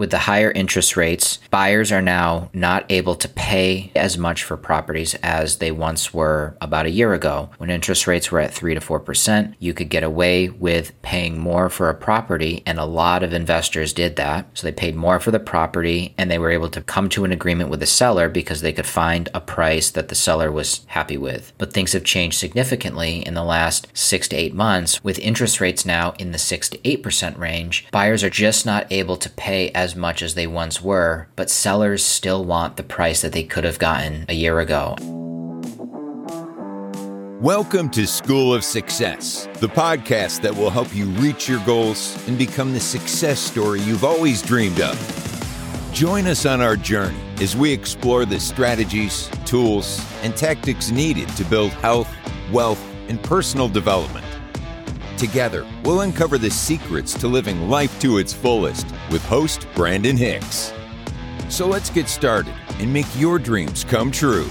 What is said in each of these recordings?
With the higher interest rates, buyers are now not able to pay as much for properties as they once were about a year ago. When interest rates were at 3 to 4%, you could get away with paying more for a property, and a lot of investors did that. So they paid more for the property and they were able to come to an agreement with the seller because they could find a price that the seller was happy with. But things have changed significantly in the last six to eight months with interest rates now in the 6 to 8% range. Buyers are just not able to pay as much as they once were, but sellers still want the price that they could have gotten a year ago. Welcome to School of Success, the podcast that will help you reach your goals and become the success story you've always dreamed of. Join us on our journey as we explore the strategies, tools, and tactics needed to build health, wealth, and personal development. Together, we'll uncover the secrets to living life to its fullest with host Brandon Hicks. So let's get started and make your dreams come true.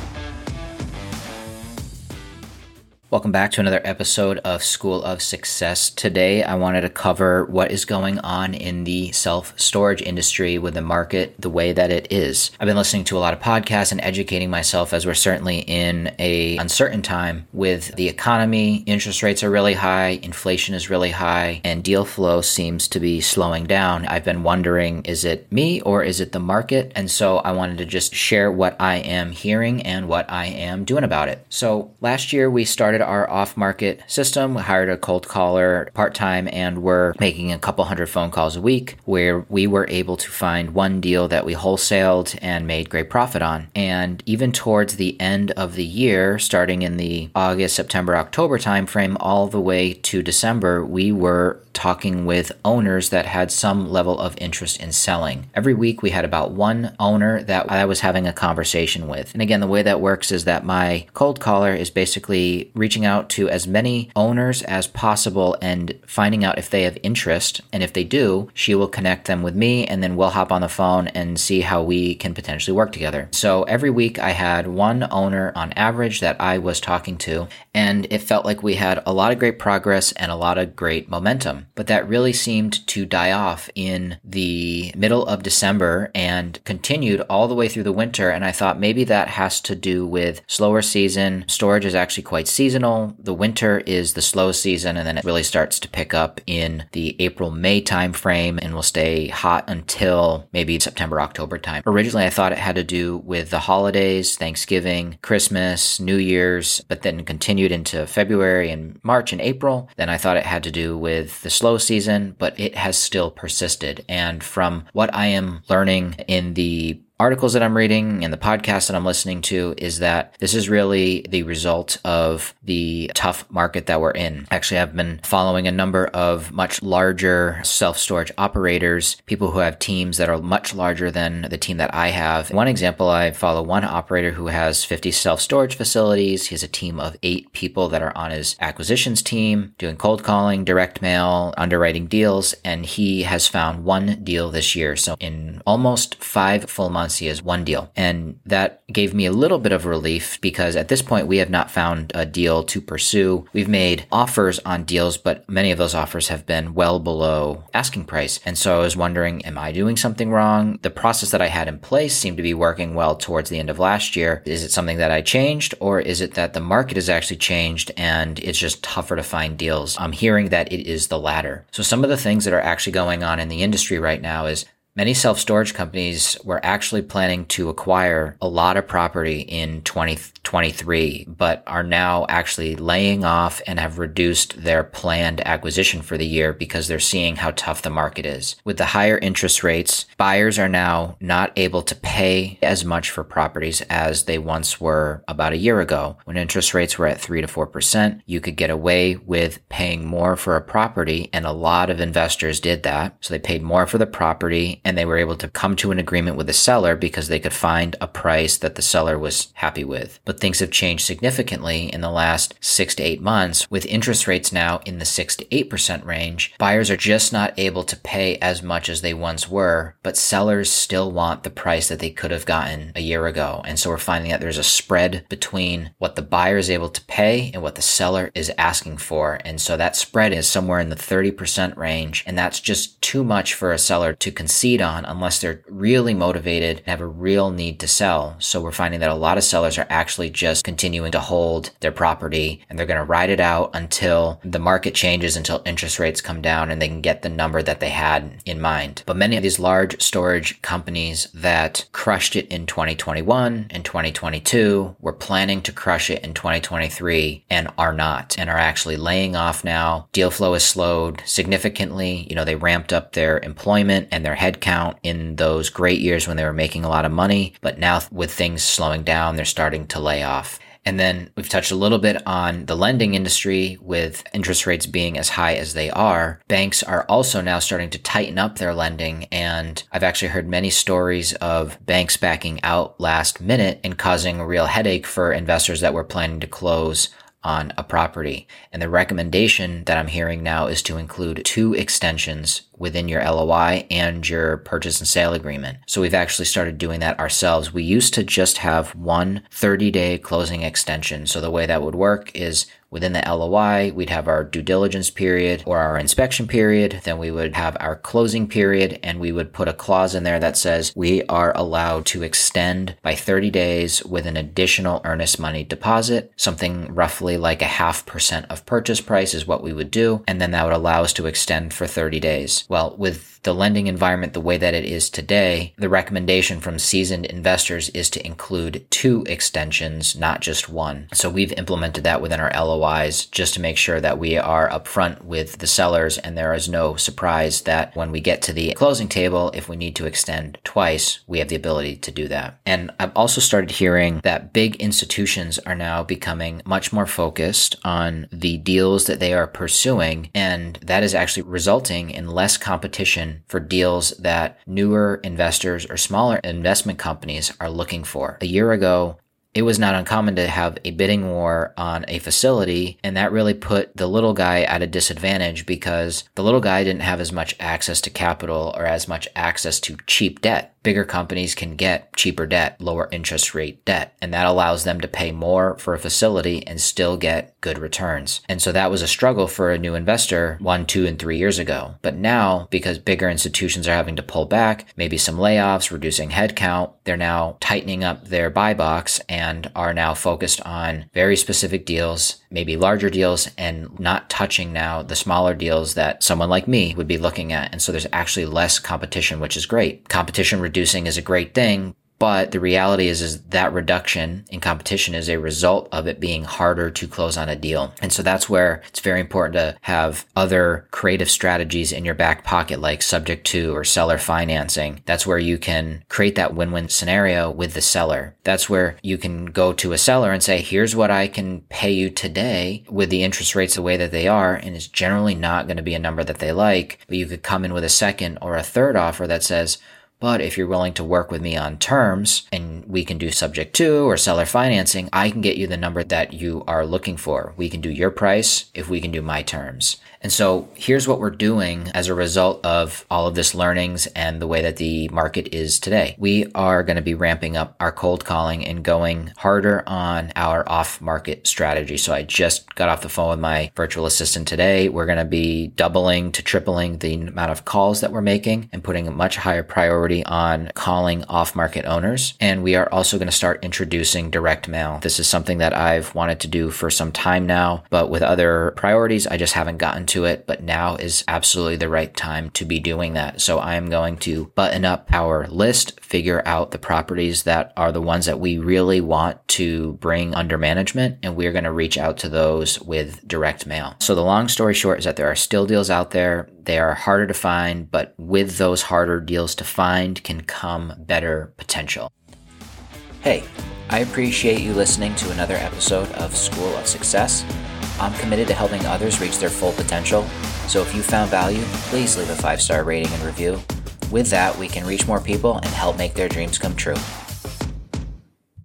Welcome back to another episode of School of Success. Today, I wanted to cover what is going on in the self storage industry with the market the way that it is. I've been listening to a lot of podcasts and educating myself as we're certainly in a uncertain time with the economy. Interest rates are really high, inflation is really high, and deal flow seems to be slowing down. I've been wondering, is it me or is it the market? And so I wanted to just share what I am hearing and what I am doing about it. So last year we started started our off market system. We hired a cold caller part time and we're making a couple hundred phone calls a week where we were able to find one deal that we wholesaled and made great profit on. And even towards the end of the year, starting in the August, September, October timeframe, all the way to December, we were talking with owners that had some level of interest in selling. Every week we had about one owner that I was having a conversation with. And again, the way that works is that my cold caller is basically reaching out to as many owners as possible and finding out if they have interest. And if they do, she will connect them with me and then we'll hop on the phone and see how we can potentially work together. So every week I had one owner on average that I was talking to, and it felt like we had a lot of great progress and a lot of great momentum but that really seemed to die off in the middle of December and continued all the way through the winter. And I thought maybe that has to do with slower season. Storage is actually quite seasonal. The winter is the slow season, and then it really starts to pick up in the April May timeframe and will stay hot until maybe September October time. Originally, I thought it had to do with the holidays, Thanksgiving, Christmas, New Year's, but then continued into February and March and April. Then I thought it had to do with the slow season, but it has still persisted. And from what I am learning in the articles that I'm reading and the podcast that I'm listening to is that this is really the result of the tough market that we're in. Actually, I've been following a number of much larger self storage operators, people who have teams that are much larger than the team that I have. One example, I follow one operator who has 50 self storage facilities. He has a team of eight people that are on his acquisitions team, doing cold calling, direct mail, underwriting deals, and he has found one deal this year. So in almost five full months, see as one deal. And that gave me a little bit of relief because at this point we have not found a deal to pursue. We've made offers on deals, but many of those offers have been well below asking price. And so I was wondering, am I doing something wrong? The process that I had in place seemed to be working well towards the end of last year. Is it something that I changed or is it that the market has actually changed and it's just tougher to find deals? I'm hearing that it is the latter. So some of the things that are actually going on in the industry right now is Many self storage companies were actually planning to acquire a lot of property in 2023, but are now actually laying off and have reduced their planned acquisition for the year because they're seeing how tough the market is. With the higher interest rates, buyers are now not able to pay as much for properties as they once were about a year ago. When interest rates were at 3 to 4%, you could get away with paying more for a property, and a lot of investors did that. So they paid more for the property and they were able to come to an agreement with the seller because they could find a price that the seller was happy with. But things have changed significantly in the last six to eight months with interest rates now in the six to 8% range. Buyers are just not able to pay as much as they once were, but sellers still want the price that they could have gotten a year ago. And so we're finding that there's a spread between what the buyer is able to pay and what the seller is asking for. And so that spread is somewhere in the 30% range. And that's just too much for a seller to concede on unless they're really motivated and have a real need to sell. So we're finding that a lot of sellers are actually just continuing to hold their property and they're going to ride it out until the market changes, until interest rates come down and they can get the number that they had in mind. But many of these large storage companies that crushed it in 2021 and 2022 were planning to crush it in 2023 and are not and are actually laying off now. Deal flow has slowed significantly. You know, they ramped up their employment and their headcount in those great years when they were making a lot of money. But now with things slowing down, they're starting to lay off. And then we've touched a little bit on the lending industry with interest rates being as high as they are. Banks are also now starting to tighten up their lending. And I've actually heard many stories of banks backing out last minute and causing a real headache for investors that were planning to close on a property. And the recommendation that I'm hearing now is to include two extensions within your LOI and your purchase and sale agreement. So we've actually started doing that ourselves. We used to just have one 30 day closing extension. So the way that would work is Within the LOI, we'd have our due diligence period or our inspection period. Then we would have our closing period and we would put a clause in there that says we are allowed to extend by 30 days with an additional earnest money deposit. Something roughly like a half percent of purchase price is what we would do. And then that would allow us to extend for 30 days. Well, with the lending environment the way that it is today, the recommendation from seasoned investors is to include two extensions, not just one. So we've implemented that within our LOIs just to make sure that we are upfront with the sellers and there is no surprise that when we get to the closing table, if we need to extend twice, we have the ability to do that. And I've also started hearing that big institutions are now becoming much more focused on the deals that they are pursuing. And that is actually resulting in less competition for deals that newer investors or smaller investment companies are looking for. A year ago, it was not uncommon to have a bidding war on a facility, and that really put the little guy at a disadvantage because the little guy didn't have as much access to capital or as much access to cheap debt bigger companies can get cheaper debt, lower interest rate debt, and that allows them to pay more for a facility and still get good returns. And so that was a struggle for a new investor one, two, and three years ago. But now, because bigger institutions are having to pull back, maybe some layoffs, reducing headcount, they're now tightening up their buy box and are now focused on very specific deals maybe larger deals and not touching now the smaller deals that someone like me would be looking at. And so there's actually less competition, which is great. Competition reducing is a great thing, but the reality is, is that reduction in competition is a result of it being harder to close on a deal. And so that's where it's very important to have other creative strategies in your back pocket, like subject to or seller financing. That's where you can create that win-win scenario with the seller. That's where you can go to a seller and say, here's what I can pay you today with the interest rates the way that they are. And it's generally not going to be a number that they like, but you could come in with a second or a third offer that says, but if you're willing to work with me on terms and we can do subject to or seller financing, I can get you the number that you are looking for. We can do your price if we can do my terms. And so here's what we're doing as a result of all of this learnings and the way that the market is today. We are going to be ramping up our cold calling and going harder on our off market strategy. So I just got off the phone with my virtual assistant today. We're going to be doubling to tripling the amount of calls that we're making and putting a much higher priority on calling off market owners. And we are also going to start introducing direct mail. This is something that I've wanted to do for some time now, but with other priorities, I just haven't gotten to it, but now is absolutely the right time to be doing that. So I am going to button up our list, figure out the properties that are the ones that we really want to bring under management, and we're going to reach out to those with direct mail. So the long story short is that there are still deals out there. They are harder to find, but with those harder deals to find can come better potential. Hey, I appreciate you listening to another episode of School of Success. I'm committed to helping others reach their full potential, so if you found value, please leave a five star rating and review. With that, we can reach more people and help make their dreams come true.